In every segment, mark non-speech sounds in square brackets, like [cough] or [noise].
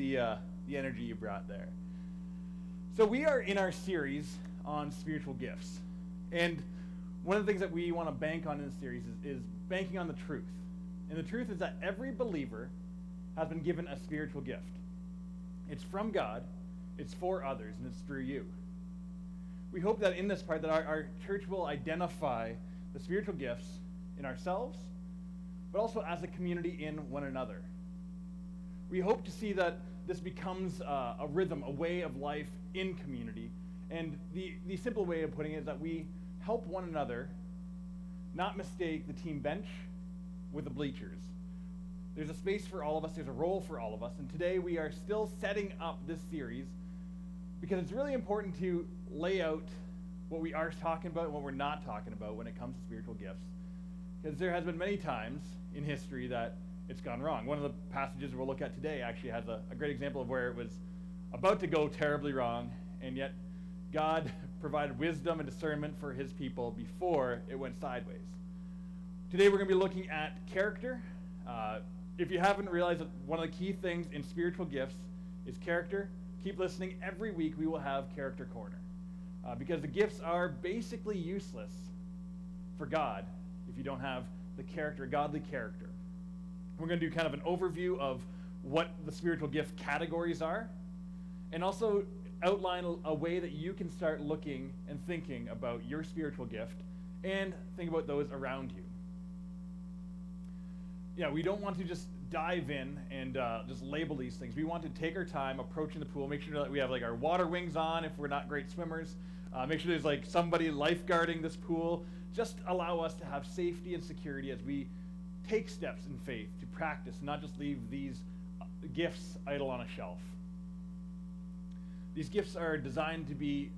the, uh, the energy you brought there. So, we are in our series on spiritual gifts. And one of the things that we want to bank on in this series is, is banking on the truth. And the truth is that every believer has been given a spiritual gift. It's from God, it's for others, and it's through you. We hope that in this part that our, our church will identify the spiritual gifts in ourselves, but also as a community in one another. We hope to see that this becomes uh, a rhythm, a way of life in community. And the, the simple way of putting it is that we help one another not mistake the team bench with the bleachers. There's a space for all of us, there's a role for all of us, and today we are still setting up this series because it's really important to lay out what we are talking about and what we're not talking about when it comes to spiritual gifts. Because there has been many times in history that it's gone wrong. One of the passages we'll look at today actually has a, a great example of where it was about to go terribly wrong, and yet God [laughs] provided wisdom and discernment for his people before it went sideways. Today we're going to be looking at character. Uh, if you haven't realized that one of the key things in spiritual gifts is character, keep listening. Every week we will have Character Corner. Uh, because the gifts are basically useless for God if you don't have the character, godly character. We're going to do kind of an overview of what the spiritual gift categories are, and also outline a way that you can start looking and thinking about your spiritual gift and think about those around you. Yeah, we don't want to just dive in and uh, just label these things. We want to take our time approaching the pool, make sure that we have like our water wings on if we're not great swimmers, uh, make sure there's like somebody lifeguarding this pool. Just allow us to have safety and security as we take steps in faith to practice, not just leave these uh, gifts idle on a shelf. These gifts are designed to be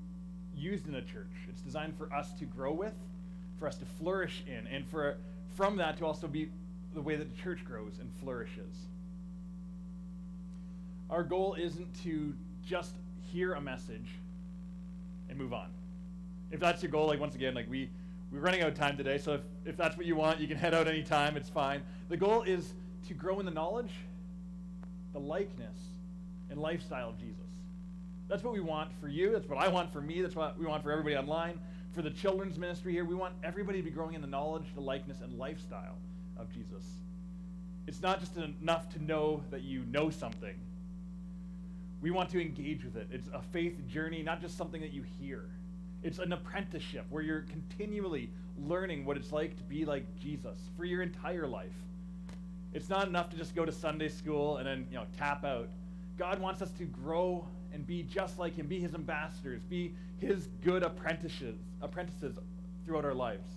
used in the church. It's designed for us to grow with, for us to flourish in, and for from that to also be the way that the church grows and flourishes. Our goal isn't to just hear a message and move on. If that's your goal, like once again, like we we're running out of time today, so if, if that's what you want, you can head out anytime, it's fine. The goal is to grow in the knowledge, the likeness, and lifestyle of Jesus. That's what we want for you. That's what I want for me. That's what we want for everybody online. For the children's ministry here, we want everybody to be growing in the knowledge, the likeness, and lifestyle of Jesus. It's not just enough to know that you know something. We want to engage with it. It's a faith journey, not just something that you hear. It's an apprenticeship where you're continually learning what it's like to be like Jesus for your entire life. It's not enough to just go to Sunday school and then, you know, tap out. God wants us to grow and be just like him, be his ambassadors, be his good apprentices, apprentices throughout our lives.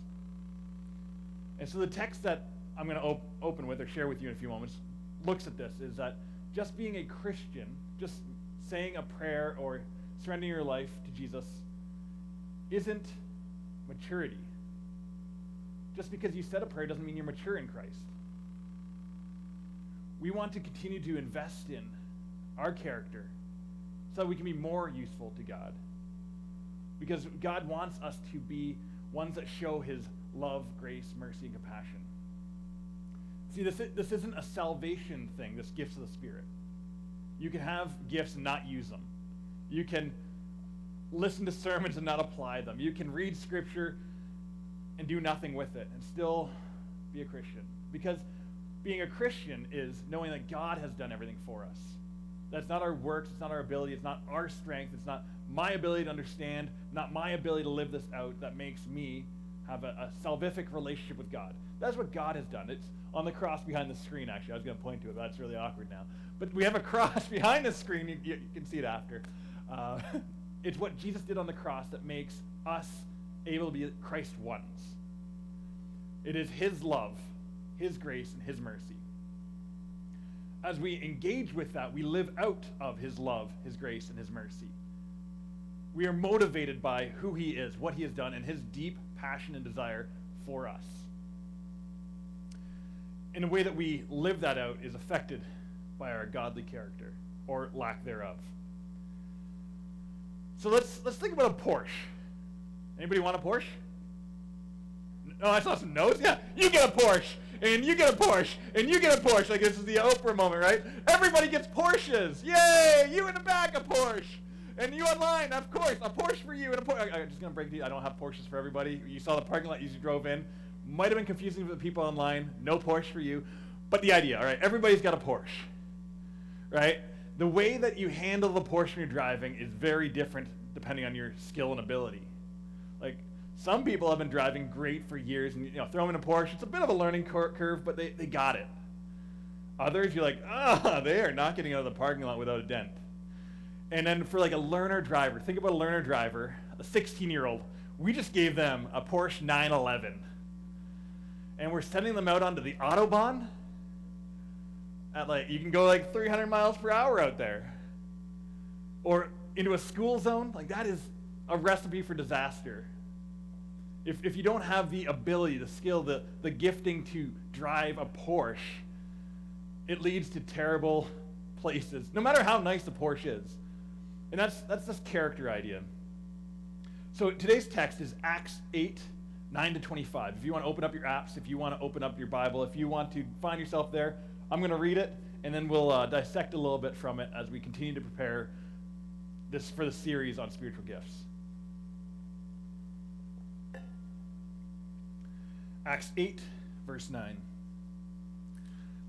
And so the text that I'm going to op- open with or share with you in a few moments looks at this is that just being a Christian, just saying a prayer or surrendering your life to Jesus isn't maturity. Just because you said a prayer doesn't mean you're mature in Christ. We want to continue to invest in our character so we can be more useful to God. Because God wants us to be ones that show his love, grace, mercy, and compassion. See, this, this isn't a salvation thing, this gifts of the Spirit. You can have gifts and not use them. You can listen to sermons and not apply them. You can read Scripture and do nothing with it and still be a Christian. Because being a Christian is knowing that God has done everything for us. That's not our works, it's not our ability, it's not our strength, it's not my ability to understand, not my ability to live this out that makes me have a, a salvific relationship with God. That's what God has done. It's on the cross behind the screen, actually. I was going to point to it, but that's really awkward now. But we have a [laughs] cross behind the screen. You, you, can see it after. Uh, [laughs] it's what Jesus did on the cross that makes us able to be Christ ones. It is His love, His grace, and His mercy as we engage with that, we live out of his love, his grace, and his mercy. We are motivated by who he is, what he has done, and his deep passion and desire for us. In a way that we live that out is affected by our godly character or lack thereof. So let's let's think about a Porsche. Anybody want a Porsche? oh, I saw some notes. Yeah, you get a Porsche, and you get a Porsche, and you get a Porsche. Like this is the Oprah moment, right? Everybody gets Porsches. Yay! You in the back a Porsche. And you online, of course, a Porsche for you and a Porsche. I'm just gonna break the. I don't have Porsches for everybody. You saw the parking lot you drove in. Might have been confusing for the people online. No Porsche for you, but the idea. All right, everybody's got a Porsche, right? The way that you handle the Porsche when you're driving is very different depending on your skill and ability. Like some people have been driving great for years, and you know, throw them in a Porsche. It's a bit of a learning cur- curve, but they, they got it. Others, you're like, ah, [laughs] they are not getting out of the parking lot without a dent. And then for like a learner driver, think about a learner driver, a 16 year old. We just gave them a Porsche 911. And we're sending them out onto the Autobahn at like, you can go like 300 miles per hour out there. Or into a school zone. Like, that is a recipe for disaster. If, if you don't have the ability, the skill, the, the gifting to drive a Porsche, it leads to terrible places, no matter how nice the Porsche is. And that's, that's this character idea. So today's text is Acts 8, 9 to 25. If you want to open up your apps, if you want to open up your Bible, if you want to find yourself there, I'm going to read it, and then we'll uh, dissect a little bit from it as we continue to prepare this for the series on spiritual gifts. Acts 8, verse 9.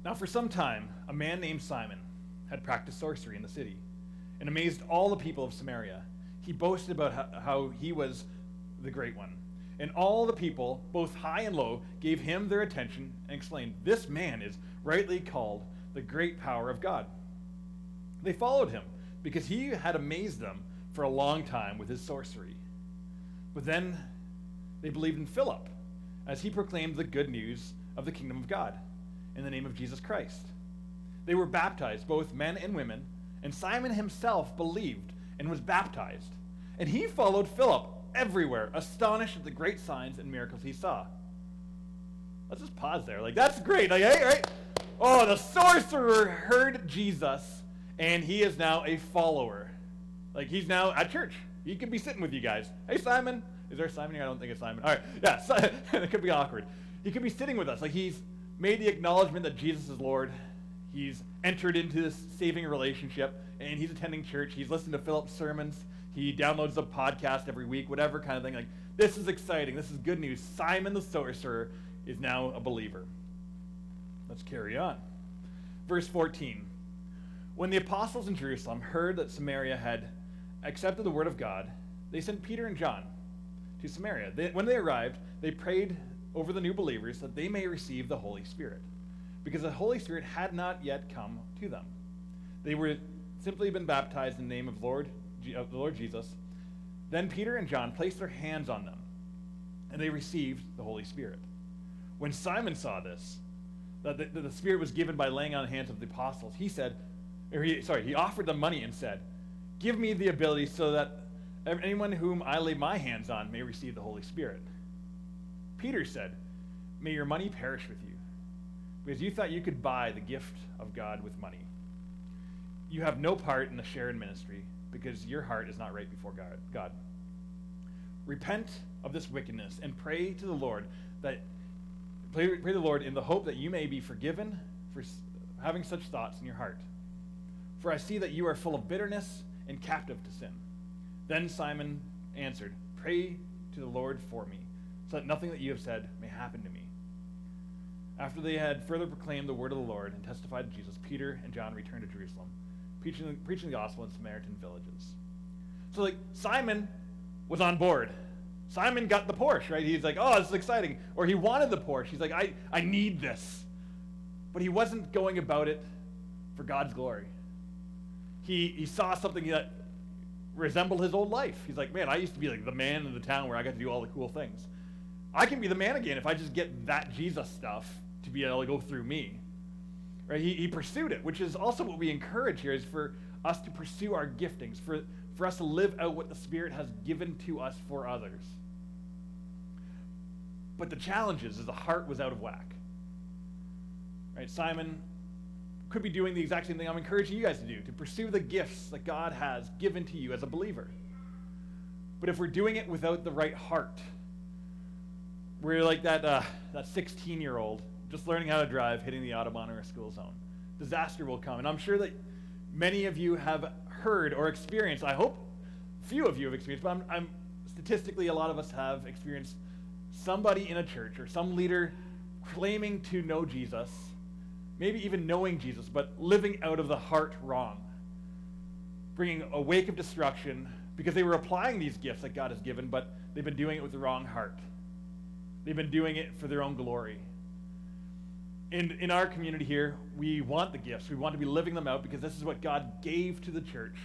Now, for some time, a man named Simon had practiced sorcery in the city and amazed all the people of Samaria. He boasted about how, he was the great one. And all the people, both high and low, gave him their attention and exclaimed, This man is rightly called the great power of God. They followed him because he had amazed them for a long time with his sorcery. But then they believed in Philip as he proclaimed the good news of the kingdom of God in the name of Jesus Christ. They were baptized, both men and women and Simon himself believed and was baptized. And he followed Philip everywhere, astonished at the great signs and miracles he saw. Let's just pause there. Like, that's great. Like, hey, right? Oh, the sorcerer heard Jesus, and he is now a follower. Like, he's now at church. He could be sitting with you guys. Hey, Simon. Is there Simon here? I don't think it's Simon. All right. Yeah, [laughs] so, it could be awkward. He could be sitting with us. Like, he's made the acknowledgement that Jesus is Lord, He's entered into this saving relationship, and he's attending church. He's listening to Philip's sermons. He downloads a podcast every week, whatever kind of thing. Like, this is exciting. This is good news. Simon the sorcerer is now a believer. Let's carry on. Verse 14. When the apostles in Jerusalem heard that Samaria had accepted the word of God, they sent Peter and John to Samaria. They, when they arrived, they prayed over the new believers that they may receive the Holy Spirit because the Holy Spirit had not yet come to them. They were simply been baptized in the name of Lord of the Lord Jesus. Then Peter and John placed their hands on them, and they received the Holy Spirit. When Simon saw this, that the, that the Spirit was given by laying on the hands of the apostles, he said, or he, sorry, he offered them money and said, "Give me the ability so that anyone whom I lay my hands on may receive the Holy Spirit." Peter said, "May your money perish with you." because you thought you could buy the gift of God with money. You have no part in the share in ministry because your heart is not right before God. God. Repent of this wickedness and pray to the Lord that pray, pray to the Lord in the hope that you may be forgiven for having such thoughts in your heart. For I see that you are full of bitterness and captive to sin. Then Simon answered, Pray to the Lord for me, so that nothing that you have said may happen to me. After they had further proclaimed the word of the Lord and testified to Jesus, Peter and John returned to Jerusalem, preaching preaching the gospel in Samaritan villages. So, like, Simon was on board. Simon got the Porsche, right? He's like, oh, this is exciting. Or he wanted the Porsche. He's like, I, I need this. But he wasn't going about it for God's glory. He, he saw something that resembled his old life. He's like, man, I used to be like the man in the town where I got to do all the cool things. I can be the man again if I just get that Jesus stuff to be able to go through me. Right? He, he pursued it, which is also what we encourage here is for us to pursue our giftings, for, for us to live out what the Spirit has given to us for others. But the challenge is, is the heart was out of whack. Right? Simon could be doing the exact same thing I'm encouraging you guys to do, to pursue the gifts that God has given to you as a believer. But if we're doing it without the right heart, we're like that uh, that 16 year old just learning how to drive, hitting the autobahn or a school zone. Disaster will come, and I'm sure that many of you have heard or experienced. I hope few of you have experienced, but I'm, I'm statistically a lot of us have experienced somebody in a church or some leader claiming to know Jesus, maybe even knowing Jesus, but living out of the heart wrong, bringing a wake of destruction because they were applying these gifts that God has given, but they've been doing it with the wrong heart. They've been doing it for their own glory. In, in our community here, we want the gifts. We want to be living them out because this is what God gave to the church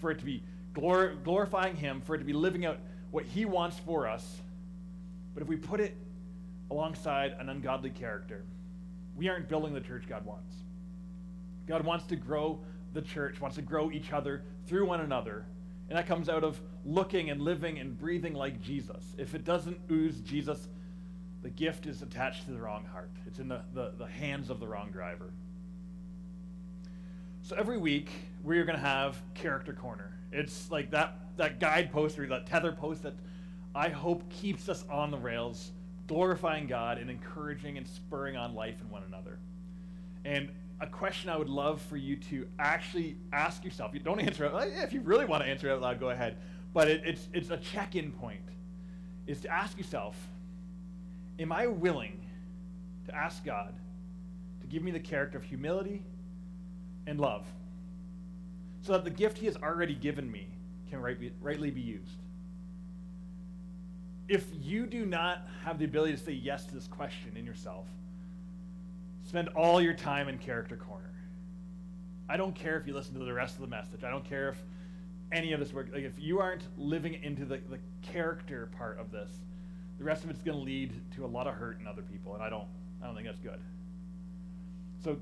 for it to be glor- glorifying Him, for it to be living out what He wants for us. But if we put it alongside an ungodly character, we aren't building the church God wants. God wants to grow the church, wants to grow each other through one another. And that comes out of looking and living and breathing like Jesus. If it doesn't ooze Jesus, the gift is attached to the wrong heart. It's in the, the, the hands of the wrong driver. So every week, we're going to have Character Corner. It's like that, that guidepost or that tether post that I hope keeps us on the rails, glorifying God and encouraging and spurring on life in one another. And a question I would love for you to actually ask yourself. You don't answer it. If you really want to answer it out loud, go ahead. But it, it's, it's a check-in point. Is to ask yourself, am I willing to ask God to give me the character of humility and love so that the gift He has already given me can rightly be used? If you do not have the ability to say yes to this question in yourself, spend all your time in Character Corner. I don't care if you listen to the rest of the message. I don't care if any of this work. Like if you aren't living into the, the character part of this, the rest of it's going to lead to a lot of hurt in other people, and I don't, I don't think that's good. So,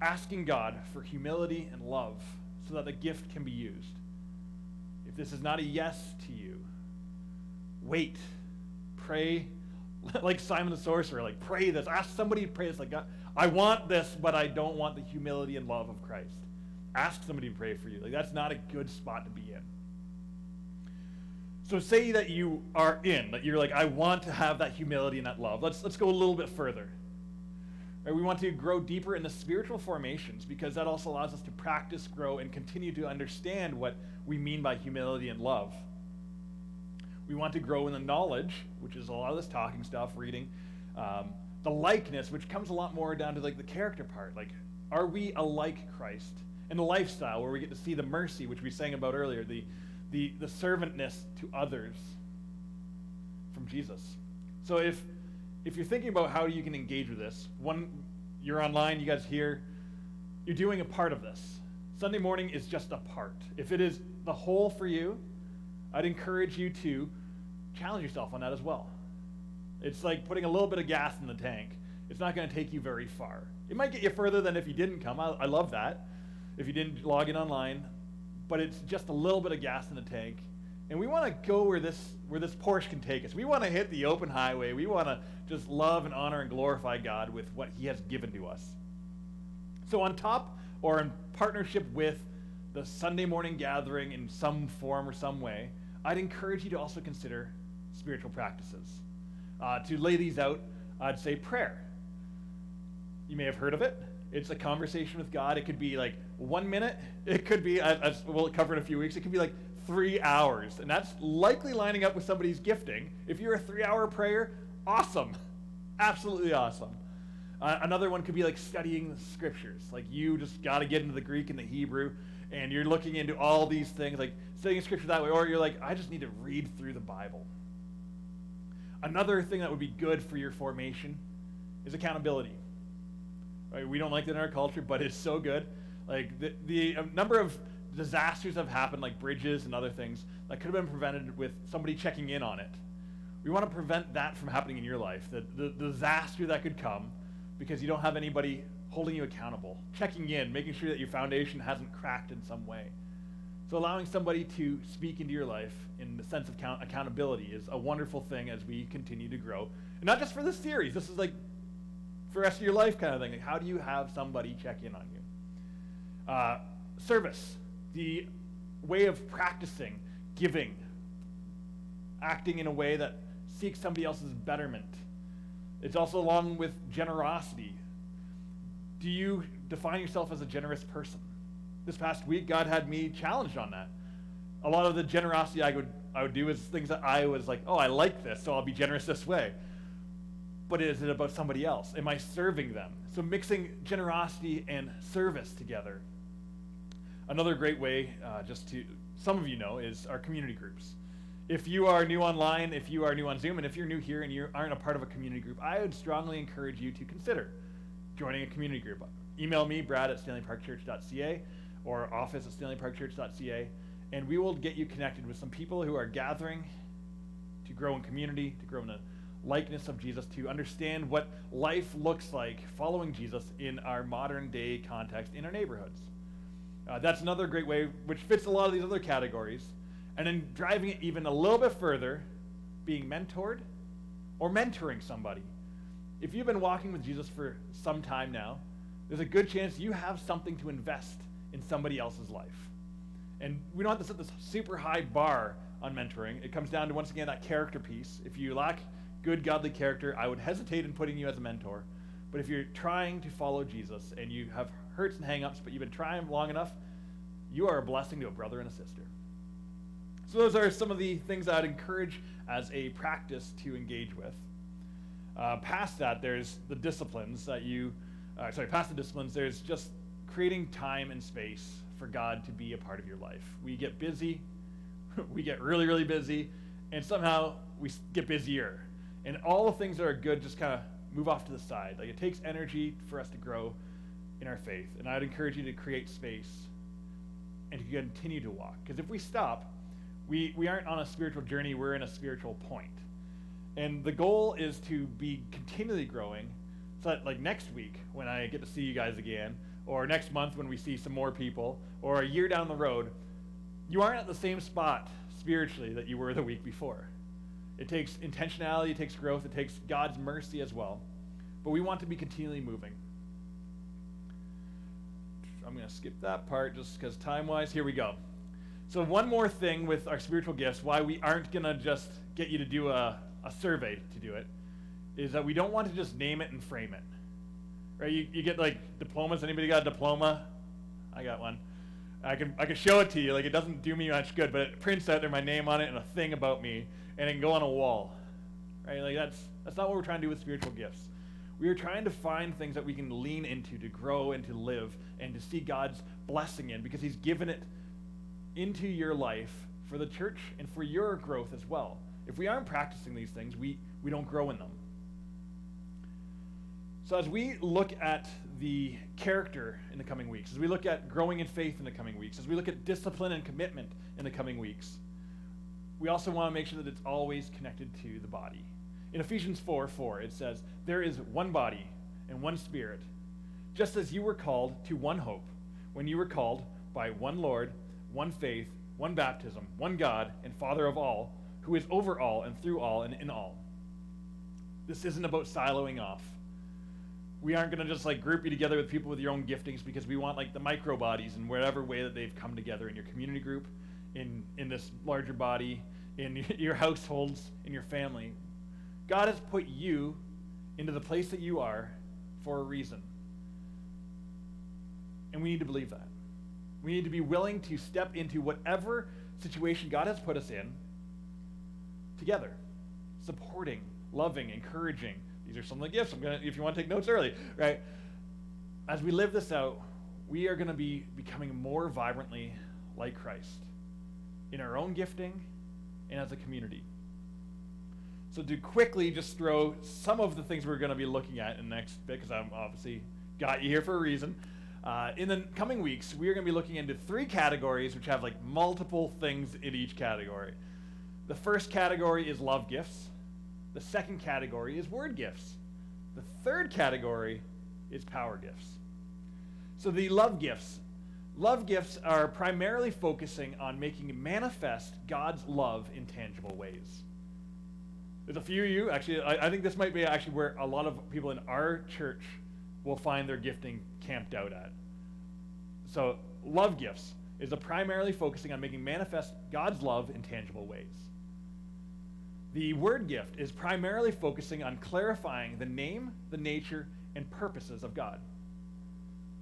asking God for humility and love so that the gift can be used. If this is not a yes to you, wait, pray, [laughs] like Simon the sorcerer, like pray this. Ask somebody to pray this. Like God, I want this, but I don't want the humility and love of Christ. Ask somebody to pray for you. Like that's not a good spot to be in. So say that you are in, that you're like, I want to have that humility and that love. Let's, let's go a little bit further. Right, we want to grow deeper in the spiritual formations because that also allows us to practice, grow, and continue to understand what we mean by humility and love. We want to grow in the knowledge, which is a lot of this talking stuff, reading. Um, the likeness, which comes a lot more down to like the character part. Like, are we alike Christ? And the lifestyle, where we get to see the mercy, which we sang about earlier, the, the, the servantness to others from Jesus. So if if you're thinking about how you can engage with this, one, you're online, you guys here, you're doing a part of this. Sunday morning is just a part. If it is the whole for you, I'd encourage you to challenge yourself on that as well. It's like putting a little bit of gas in the tank. It's not going to take you very far. It might get you further than if you didn't come. I, I love that. If you didn't log in online, but it's just a little bit of gas in the tank. And we want to go where this where this Porsche can take us. We want to hit the open highway. We want to just love and honor and glorify God with what He has given to us. So on top or in partnership with the Sunday morning gathering in some form or some way, I'd encourage you to also consider spiritual practices. Uh, to lay these out, I'd say prayer. You may have heard of it. It's a conversation with God. It could be like one minute. It could be, as we'll cover in a few weeks, it could be like three hours. And that's likely lining up with somebody's gifting. If you're a three hour prayer, awesome. Absolutely awesome. Uh, another one could be like studying the scriptures. Like you just got to get into the Greek and the Hebrew, and you're looking into all these things, like studying scripture that way. Or you're like, I just need to read through the Bible. Another thing that would be good for your formation is accountability. Right? We don't like that in our culture, but it's so good. Like the, the number of disasters have happened, like bridges and other things, that could have been prevented with somebody checking in on it. We want to prevent that from happening in your life, the, the, the disaster that could come because you don't have anybody holding you accountable, checking in, making sure that your foundation hasn't cracked in some way. So allowing somebody to speak into your life in the sense of count- accountability is a wonderful thing as we continue to grow. And not just for this series. This is like for the rest of your life kind of thing. Like how do you have somebody check in on you? Uh, service the way of practicing giving, acting in a way that seeks somebody else's betterment, It's also along with generosity. Do you define yourself as a generous person? This past week, God had me challenged on that. A lot of the generosity I would, I would do is things that I was like, oh, I like this, so I'll be generous this way. But is it about somebody else? Am I serving them? So mixing generosity and service together. Another great way, uh, just to some of you know, is our community groups. If you are new online, if you are new on Zoom, and if you're new here and you aren't a part of a community group, I would strongly encourage you to consider joining a community group. Email me, brad at stanleyparkchurch.ca or office at stanleyparkchurch.ca, and we will get you connected with some people who are gathering to grow in community, to grow in a likeness of Jesus, to understand what life looks like following Jesus in our modern day context in our neighborhoods. Uh, that's another great way, which fits a lot of these other categories. And then driving it even a little bit further, being mentored or mentoring somebody. If you've been walking with Jesus for some time now, there's a good chance you have something to invest in somebody else's life. And we don't have to set this super high bar on mentoring. It comes down to, once again, that character piece. If you lack good, godly character, I would hesitate in putting you as a mentor. But if you're trying to follow Jesus and you have hurts and hangups, but you've been trying long enough, you are a blessing to a brother and a sister. So those are some of the things I'd encourage as a practice to engage with. Uh, past that, there's the disciplines that you, uh, sorry, past the disciplines, there's just creating time and space for God to be a part of your life. We get busy, [laughs] we get really, really busy, and somehow we get busier. And all the things that are good just kind of move off to the side. Like it takes energy for us to grow in our faith. And I'd encourage you to create space and to continue to walk. Because if we stop, we, we aren't on a spiritual journey, we're in a spiritual point. And the goal is to be continually growing so that, like, next week when I get to see you guys again, or next month when we see some more people, or a year down the road, you aren't at the same spot spiritually that you were the week before. It takes intentionality, it takes growth, it takes God's mercy as well. But we want to be continually moving. I'm going to skip that part just because time wise. Here we go. So, one more thing with our spiritual gifts, why we aren't going to just get you to do a, a survey to do it, is that we don't want to just name it and frame it. Right? You, you get like diplomas. Anybody got a diploma? I got one. I can, I can show it to you. Like, it doesn't do me much good, but it prints out there my name on it and a thing about me, and it can go on a wall. Right? Like, that's, that's not what we're trying to do with spiritual gifts. We are trying to find things that we can lean into to grow and to live and to see God's blessing in because He's given it into your life for the church and for your growth as well. If we aren't practicing these things, we, we don't grow in them. So, as we look at the character in the coming weeks, as we look at growing in faith in the coming weeks, as we look at discipline and commitment in the coming weeks, we also want to make sure that it's always connected to the body. In Ephesians 4 4, it says, There is one body and one spirit, just as you were called to one hope when you were called by one Lord, one faith, one baptism, one God, and Father of all, who is over all and through all and in all. This isn't about siloing off. We aren't going to just like group you together with people with your own giftings because we want like the micro bodies in whatever way that they've come together in your community group, in in this larger body, in [laughs] your households, in your family. God has put you into the place that you are for a reason. And we need to believe that. We need to be willing to step into whatever situation God has put us in together, supporting, loving, encouraging. These are some of the gifts. I'm gonna, if you want to take notes early, right? As we live this out, we are going to be becoming more vibrantly like Christ in our own gifting and as a community. So to quickly just throw some of the things we're going to be looking at in the next bit, because I'm obviously got you here for a reason. Uh, in the coming weeks, we are going to be looking into three categories which have like multiple things in each category. The first category is love gifts. The second category is word gifts. The third category is power gifts. So the love gifts. Love gifts are primarily focusing on making manifest God's love in tangible ways. There's a few of you, actually, I, I, think this might be actually where a lot of people in our church will find their gifting camped out at. So, love gifts is primarily focusing on making manifest God's love in tangible ways. The word gift is primarily focusing on clarifying the name, the nature, and purposes of God.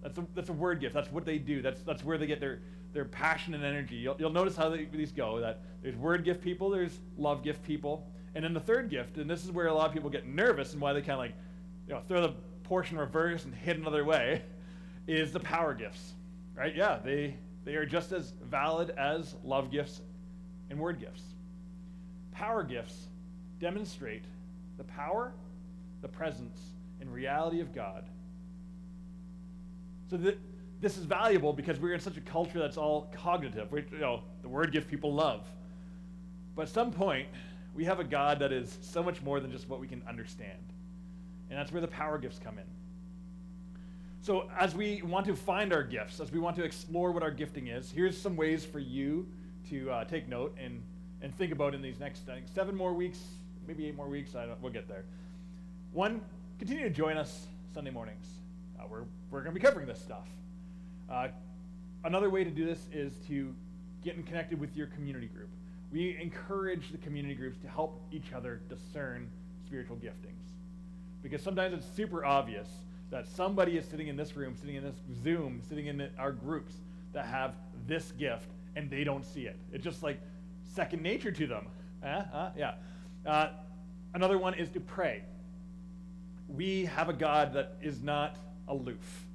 That's a, that's a word gift. That's what they do. That's, that's where they get their, their passion and energy. You'll, you'll notice how they, these go. That there's word gift people, there's love gift people, and then the third gift, and this is where a lot of people get nervous and why they kind of like, you know, throw the Porsche in reverse and hit another way, [laughs] is the power gifts, right? Yeah, they they are just as valid as love gifts and word gifts. Power gifts demonstrate the power, the presence, and reality of God. So that this is valuable because we're in such a culture that's all cognitive. We, you know, the word gift people love. But at some point, we have a God that is so much more than just what we can understand. And that's where the power gifts come in. So, as we want to find our gifts, as we want to explore what our gifting is, here's some ways for you to uh, take note and, and think about in these next think, seven more weeks, maybe eight more weeks. I don't, we'll get there. One, continue to join us Sunday mornings. Uh, we're we're going to be covering this stuff. Uh, another way to do this is to get in connected with your community group. We encourage the community groups to help each other discern spiritual giftings. Because sometimes it's super obvious that somebody is sitting in this room, sitting in this Zoom, sitting in our groups that have this gift and they don't see it. It's just like second nature to them. Uh, uh, yeah. Uh, another one is to pray. We have a God that is not aloof.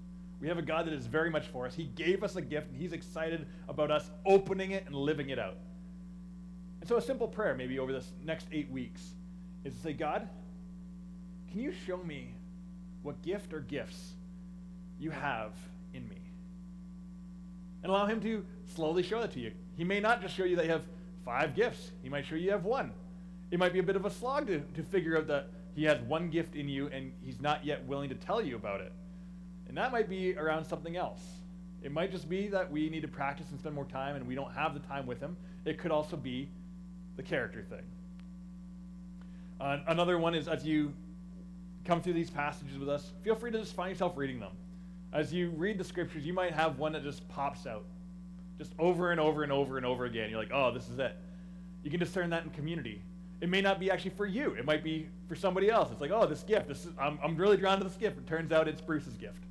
We have a God that is very much for us. He gave us a gift and He's excited about us opening it and living it out. And so, a simple prayer, maybe over this next eight weeks, is to say, God, can you show me what gift or gifts you have in me. And allow him to slowly show that to you. He may not just show you that you have five gifts, he might show you have one. It might be a bit of a slog to, to figure out that he has one gift in you and he's not yet willing to tell you about it. And that might be around something else. It might just be that we need to practice and spend more time and we don't have the time with him. It could also be the character thing. Uh, another one is as you come through these passages with us, feel free to just find yourself reading them. As you read the scriptures, you might have one that just pops out, just over and over and over and over again. You're like, oh, this is it. You can discern that in community. It may not be actually for you. It might be for somebody else. It's like, oh, this gift. This is, I'm, I'm really drawn to this gift. It turns out it's Bruce's gift.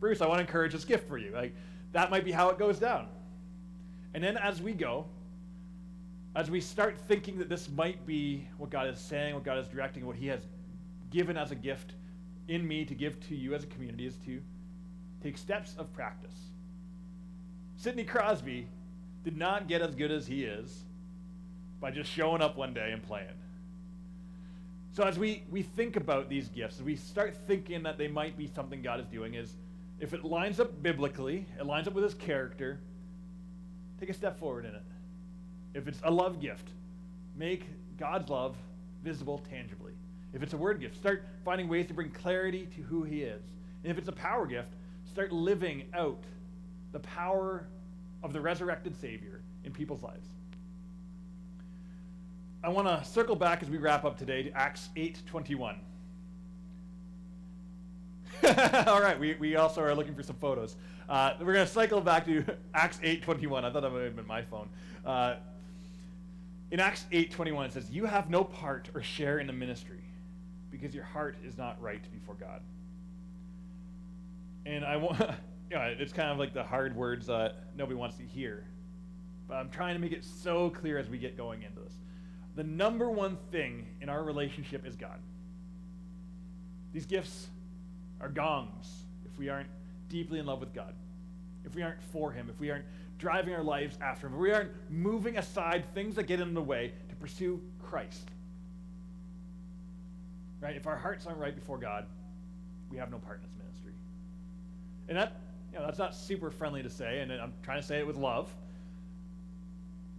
Bruce, I want to encourage this gift for you. Like that might be how it goes down. And then as we go, as we start thinking that this might be what God is saying, what God is directing, what He has given as a gift in me to give to you as a community is to take steps of practice. Sidney Crosby did not get as good as he is by just showing up one day and playing. So as we, we think about these gifts, we start thinking that they might be something God is doing, is if it lines up biblically, it lines up with his character, take a step forward in it. If it's a love gift, make God's love visible tangibly. If it's a word gift, start finding ways to bring clarity to who he is. And if it's a power gift, start living out the power of the resurrected Savior in people's lives. I want to circle back as we wrap up today to Acts 8:21. [laughs] All right, we, we also are looking for some photos. Uh, we're going to cycle back to [laughs] Acts 8:21. I thought that would have been my phone. Uh, in Acts 8:21, it says, "You have no part or share in the ministry." because your heart is not right before God. And I want, you know, it's kind of like the hard words that nobody wants to hear. But I'm trying to make it so clear as we get going into this. The number one thing in our relationship is God. These gifts are gongs if we aren't deeply in love with God, if we aren't for Him, if we aren't driving our lives after Him, we aren't moving aside things that get in the way to pursue Christ. Right? If our hearts aren't right before God, we have no part in this ministry. And that, you know, that's not super friendly to say, and I'm trying to say it with love.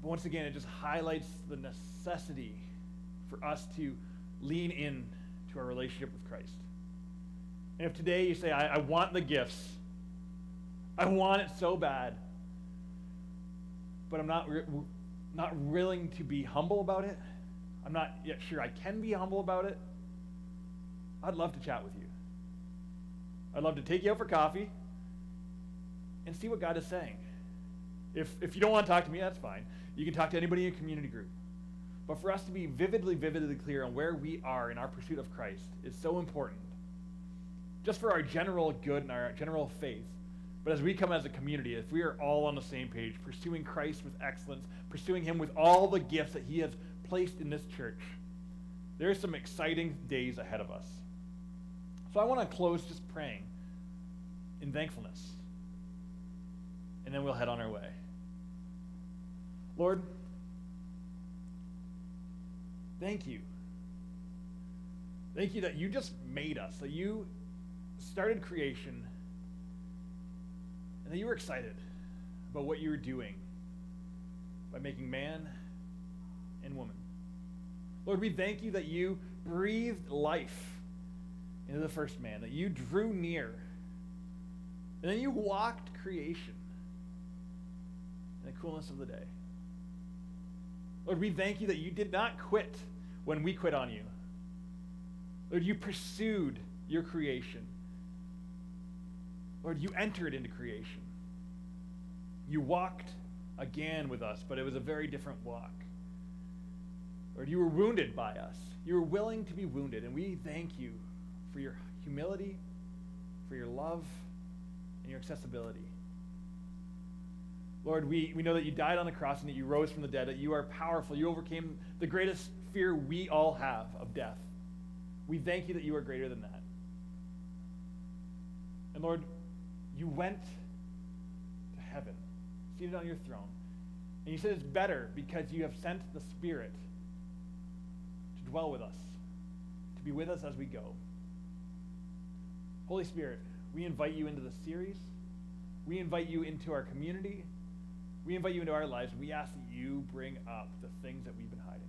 But once again, it just highlights the necessity for us to lean in to our relationship with Christ. And if today you say, I, I want the gifts, I want it so bad, but I'm not, re- not willing to be humble about it, I'm not yet sure I can be humble about it, I'd love to chat with you. I'd love to take you out for coffee and see what God is saying. If, if you don't want to talk to me, that's fine. You can talk to anybody in your community group. But for us to be vividly, vividly clear on where we are in our pursuit of Christ is so important. Just for our general good and our general faith. But as we come as a community, if we are all on the same page, pursuing Christ with excellence, pursuing Him with all the gifts that He has placed in this church, there are some exciting days ahead of us. So I want to close just praying in thankfulness. And then we'll head on our way. Lord, thank you. Thank you that you just made us, that you started creation, and that you were excited about what you were doing by making man and woman. Lord, we thank you that you breathed life into the first man, that you drew near, and then you walked creation in the coolness of the day. Lord, we thank you that you did not quit when we quit on you. Lord, you pursued your creation. Lord, you entered into creation. You walked again with us, but it was a very different walk. Lord, you were wounded by us. You were willing to be wounded, and we thank you for your humility, for your love, and your accessibility. Lord, we, we know that you died on the cross and that you rose from the dead, that you are powerful. You overcame the greatest fear we all have of death. We thank you that you are greater than that. And Lord, you went to heaven, seated on your throne. And you said it's better because you have sent the Spirit to dwell with us, to be with us as we go. Holy Spirit, we invite you into the series. We invite you into our community. We invite you into our lives. We ask that you bring up the things that we've been hiding.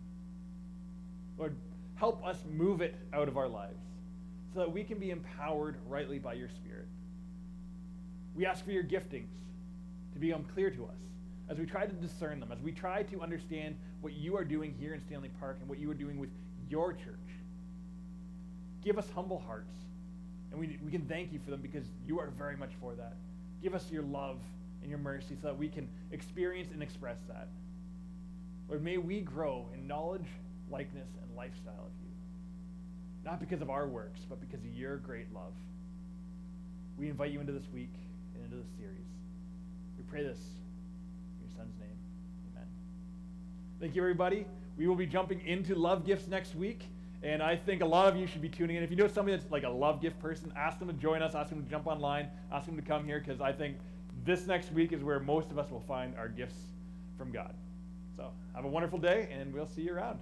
Lord, help us move it out of our lives so that we can be empowered rightly by your Spirit. We ask for your giftings to become clear to us as we try to discern them, as we try to understand what you are doing here in Stanley Park and what you are doing with your church. Give us humble hearts, and we, we can thank you for them because you are very much for that. Give us your love and your mercy so that we can experience and express that. Lord, may we grow in knowledge, likeness, and lifestyle of you. Not because of our works, but because of your great love. We invite you into this week into this series. We pray this in your son's name. Amen. Thank you, everybody. We will be jumping into love gifts next week. And I think a lot of you should be tuning in. If you know somebody that's like a love gift person, ask them to join us, ask them to jump online, ask them to come here, because I think this next week is where most of us will find our gifts from God. So have a wonderful day, and we'll see you around.